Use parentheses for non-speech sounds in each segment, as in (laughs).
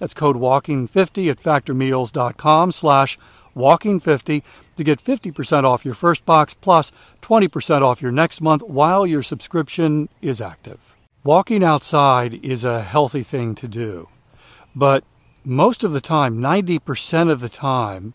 That's code WALKING50 at factormeals.com slash WALKING50 to get 50% off your first box plus 20% off your next month while your subscription is active. Walking outside is a healthy thing to do, but most of the time, 90% of the time,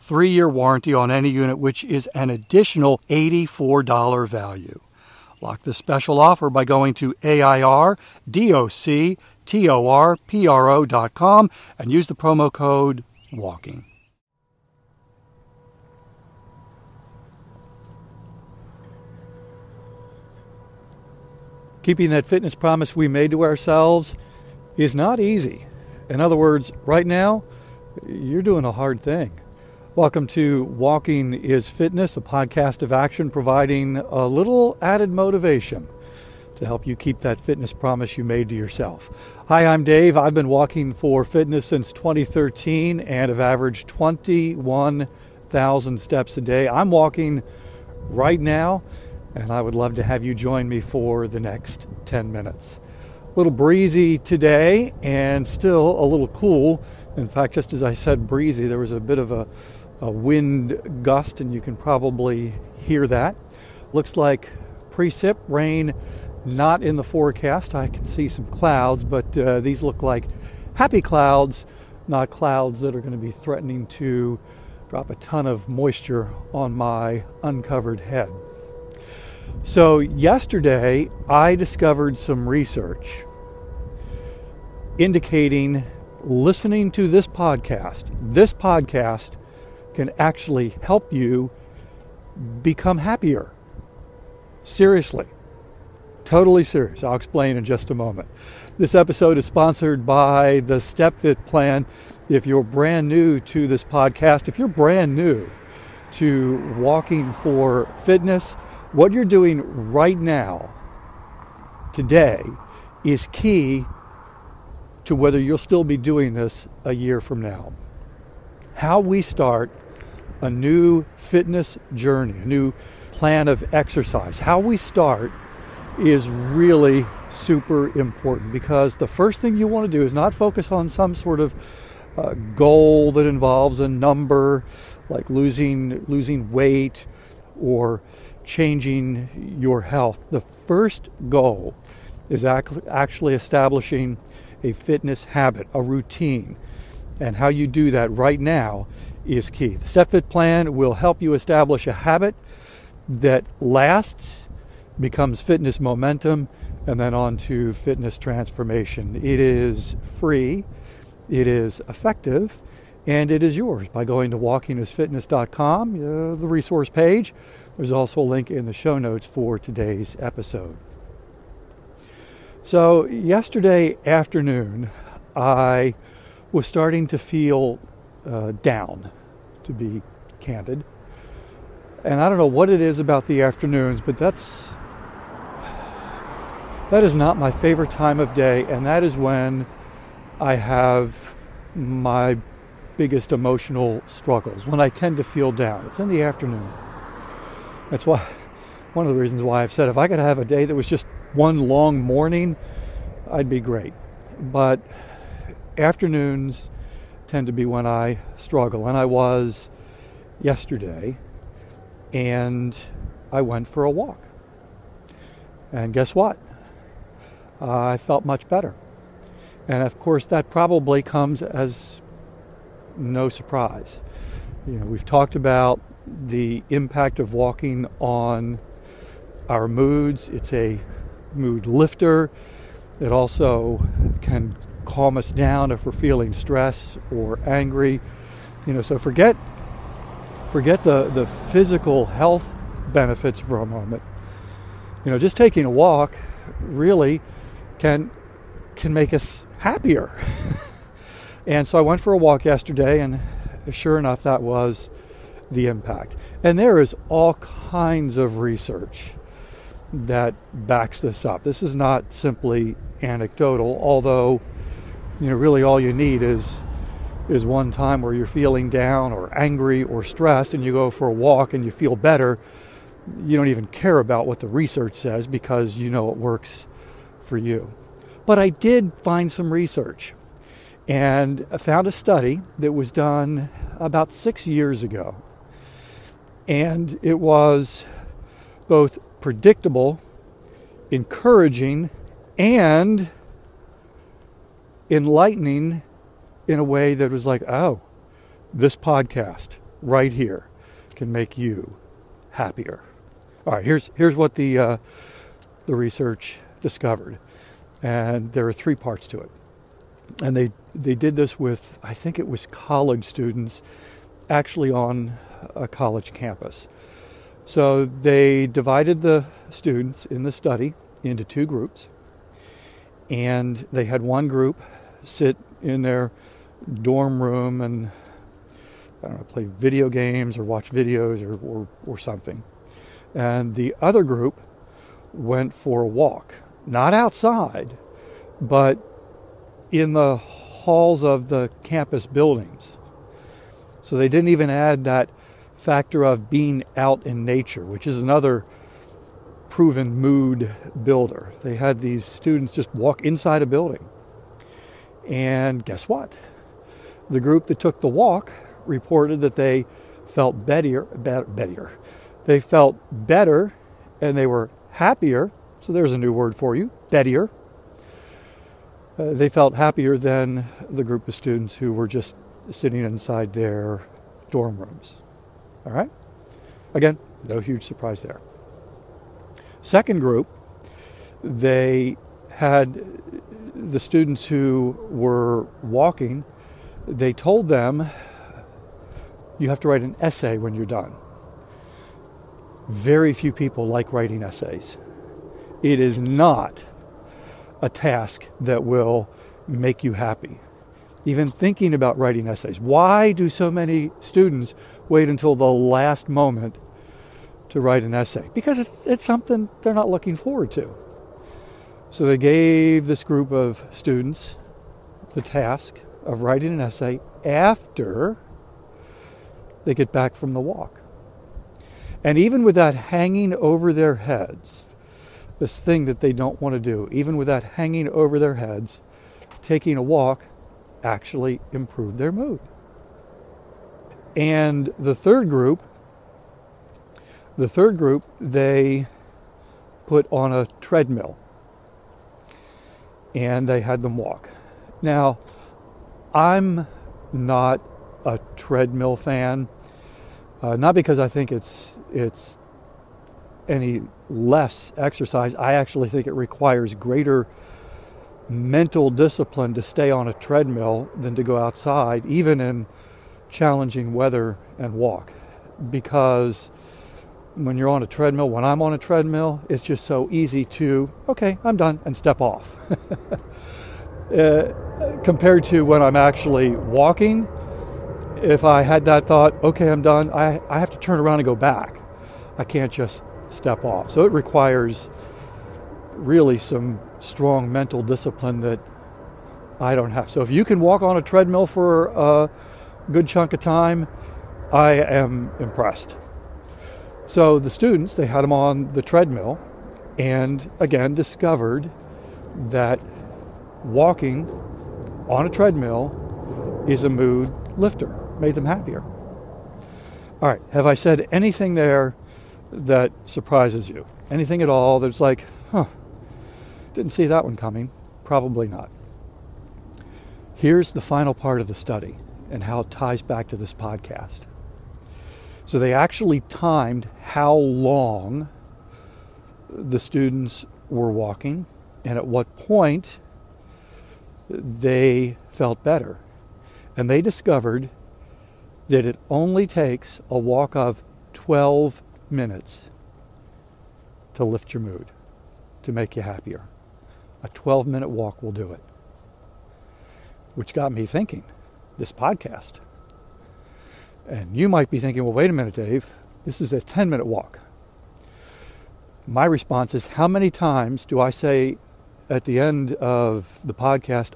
three year warranty on any unit, which is an additional $84 value. Lock this special offer by going to AIRDOCTORPRO.com and use the promo code WALKING. Keeping that fitness promise we made to ourselves is not easy. In other words, right now, you're doing a hard thing. Welcome to Walking is Fitness, a podcast of action providing a little added motivation to help you keep that fitness promise you made to yourself. Hi, I'm Dave. I've been walking for fitness since 2013 and have averaged 21,000 steps a day. I'm walking right now, and I would love to have you join me for the next 10 minutes. A little breezy today and still a little cool. In fact, just as I said breezy, there was a bit of a a wind gust, and you can probably hear that. Looks like precip rain not in the forecast. I can see some clouds, but uh, these look like happy clouds, not clouds that are going to be threatening to drop a ton of moisture on my uncovered head. So, yesterday I discovered some research indicating listening to this podcast, this podcast can actually help you become happier. Seriously. Totally serious. I'll explain in just a moment. This episode is sponsored by the StepFit Plan. If you're brand new to this podcast, if you're brand new to walking for fitness, what you're doing right now, today, is key to whether you'll still be doing this a year from now. How we start a new fitness journey, a new plan of exercise. How we start is really super important because the first thing you want to do is not focus on some sort of uh, goal that involves a number like losing losing weight or changing your health. The first goal is actually establishing a fitness habit, a routine. And how you do that right now is key. The StepFit plan will help you establish a habit that lasts, becomes fitness momentum, and then on to fitness transformation. It is free, it is effective, And it is yours by going to walkingisfitness.com, uh, the resource page. There's also a link in the show notes for today's episode. So, yesterday afternoon, I was starting to feel uh, down, to be candid. And I don't know what it is about the afternoons, but that's that is not my favorite time of day, and that is when I have my biggest emotional struggles, when I tend to feel down. It's in the afternoon. That's why one of the reasons why I've said if I could have a day that was just one long morning, I'd be great. But afternoons tend to be when I struggle, and I was yesterday, and I went for a walk. And guess what? Uh, I felt much better. And of course, that probably comes as no surprise. You know, we've talked about the impact of walking on our moods. It's a mood lifter. It also can calm us down if we're feeling stress or angry. You know, so forget forget the, the physical health benefits for a moment. You know, just taking a walk really can can make us happier. (laughs) and so I went for a walk yesterday and sure enough that was the impact. And there is all kinds of research that backs this up. This is not simply anecdotal, although you know really all you need is is one time where you're feeling down or angry or stressed and you go for a walk and you feel better. You don't even care about what the research says because you know it works for you. But I did find some research and I found a study that was done about six years ago. And it was both predictable, encouraging, and enlightening in a way that was like, oh, this podcast right here can make you happier. All right, here's here's what the uh, the research discovered, and there are three parts to it. And they they did this with I think it was college students, actually on a college campus. So they divided the students in the study into two groups, and they had one group sit in their dorm room and I don't know, play video games or watch videos or, or, or something. And the other group went for a walk, not outside, but in the halls of the campus buildings. So they didn't even add that factor of being out in nature, which is another proven mood builder. They had these students just walk inside a building. And guess what? The group that took the walk reported that they felt better, better. They felt better and they were happier. So there's a new word for you, better. Uh, they felt happier than the group of students who were just sitting inside their dorm rooms. All right? Again, no huge surprise there. Second group, they had the students who were walking, they told them you have to write an essay when you're done. Very few people like writing essays. It is not a task that will make you happy. Even thinking about writing essays. Why do so many students wait until the last moment to write an essay because it's, it's something they're not looking forward to. So they gave this group of students the task of writing an essay after they get back from the walk. And even with that hanging over their heads, this thing that they don't want to do, even with that hanging over their heads, taking a walk actually improved their mood. And the third group, the third group, they put on a treadmill and they had them walk. Now, I'm not a treadmill fan, uh, not because I think it's it's any less exercise. I actually think it requires greater mental discipline to stay on a treadmill than to go outside, even in challenging weather and walk because when you're on a treadmill, when I'm on a treadmill, it's just so easy to, okay, I'm done, and step off. (laughs) uh, compared to when I'm actually walking, if I had that thought, okay, I'm done, I, I have to turn around and go back. I can't just step off. So it requires really some strong mental discipline that I don't have. So if you can walk on a treadmill for a good chunk of time, I am impressed. So the students, they had them on the treadmill and again discovered that walking on a treadmill is a mood lifter, made them happier. All right, have I said anything there that surprises you? Anything at all that's like, huh, didn't see that one coming? Probably not. Here's the final part of the study and how it ties back to this podcast. So they actually timed how long the students were walking and at what point they felt better. And they discovered that it only takes a walk of 12 minutes to lift your mood, to make you happier. A 12 minute walk will do it. Which got me thinking this podcast. And you might be thinking, well, wait a minute, Dave, this is a 10 minute walk. My response is, how many times do I say at the end of the podcast,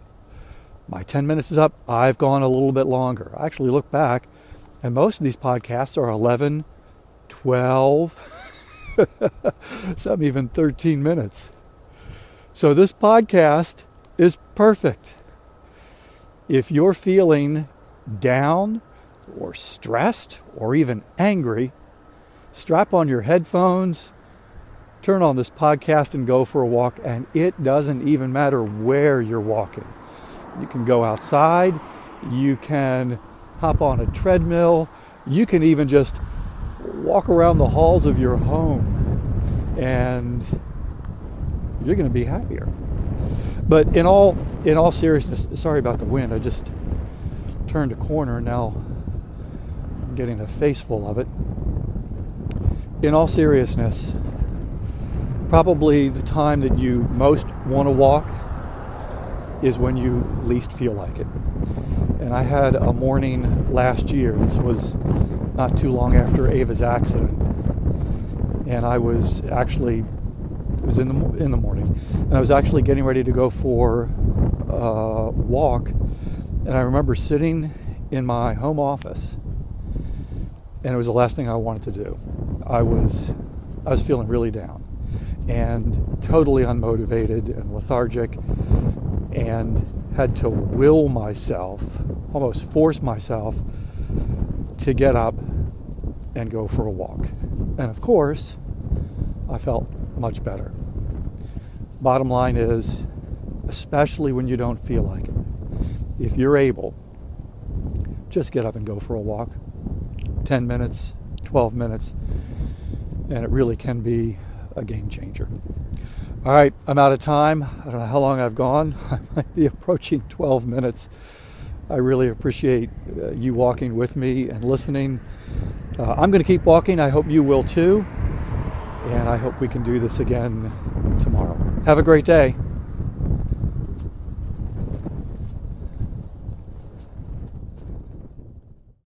my 10 minutes is up, I've gone a little bit longer? I actually look back, and most of these podcasts are 11, 12, (laughs) some even 13 minutes. So this podcast is perfect. If you're feeling down or stressed or even angry, strap on your headphones, turn on this podcast, and go for a walk. And it doesn't even matter where you're walking. You can go outside, you can hop on a treadmill, you can even just walk around the halls of your home and you're going to be happier. But in all in all seriousness, sorry about the wind. I just turned a corner now. Getting a face full of it. In all seriousness, probably the time that you most want to walk is when you least feel like it. And I had a morning last year. This was not too long after Ava's accident. And I was actually it was in the in the morning, and I was actually getting ready to go for a walk, and I remember sitting in my home office, and it was the last thing I wanted to do. I was I was feeling really down, and totally unmotivated and lethargic, and had to will myself, almost force myself, to get up and go for a walk. And of course, I felt much better. Bottom line is, especially when you don't feel like it, if you're able, just get up and go for a walk. 10 minutes, 12 minutes, and it really can be a game changer. All right, I'm out of time. I don't know how long I've gone. (laughs) I might be approaching 12 minutes. I really appreciate uh, you walking with me and listening. Uh, I'm going to keep walking. I hope you will too and I hope we can do this again tomorrow. Have a great day.